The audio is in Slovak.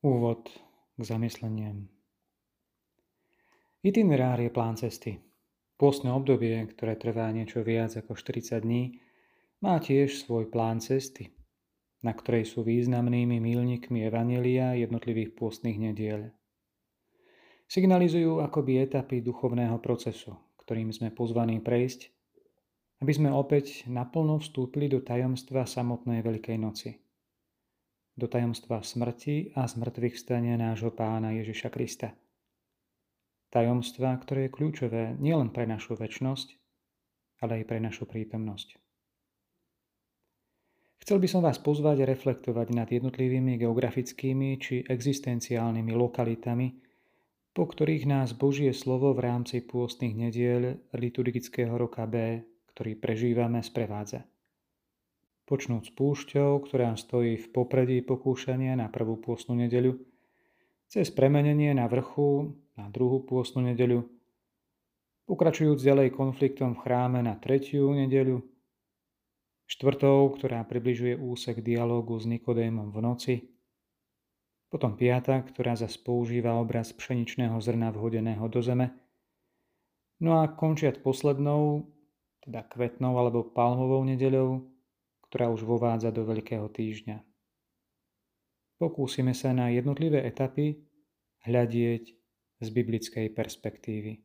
k zamysleniam. Itinerár je plán cesty. Pôstne obdobie, ktoré trvá niečo viac ako 40 dní, má tiež svoj plán cesty, na ktorej sú významnými milníkmi Evanelia jednotlivých pôstnych nediel. Signalizujú akoby etapy duchovného procesu, ktorým sme pozvaní prejsť, aby sme opäť naplno vstúpili do tajomstva samotnej Veľkej noci. Do tajomstva smrti a zmrtvých stania nášho pána Ježiša Krista. Tajomstva, ktoré je kľúčové nielen pre našu väčnosť, ale aj pre našu prítomnosť. Chcel by som vás pozvať reflektovať nad jednotlivými geografickými či existenciálnymi lokalitami, po ktorých nás Božie slovo v rámci pôstnych nediel liturgického roka B, ktorý prežívame, sprevádza. Počnúť s púšťou, ktorá stojí v popredí pokúšania na prvú pôstnu nedeľu, cez premenenie na vrchu na druhú pôstnu nedeľu, pokračujúc ďalej konfliktom v chráme na tretiu nedeľu, štvrtou, ktorá približuje úsek dialógu s Nikodémom v noci, potom piata, ktorá zase používa obraz pšeničného zrna vhodeného do zeme. No a končiať poslednou, teda kvetnou alebo palmovou nedeľou, ktorá už vovádza do Veľkého týždňa. Pokúsime sa na jednotlivé etapy hľadieť z biblickej perspektívy.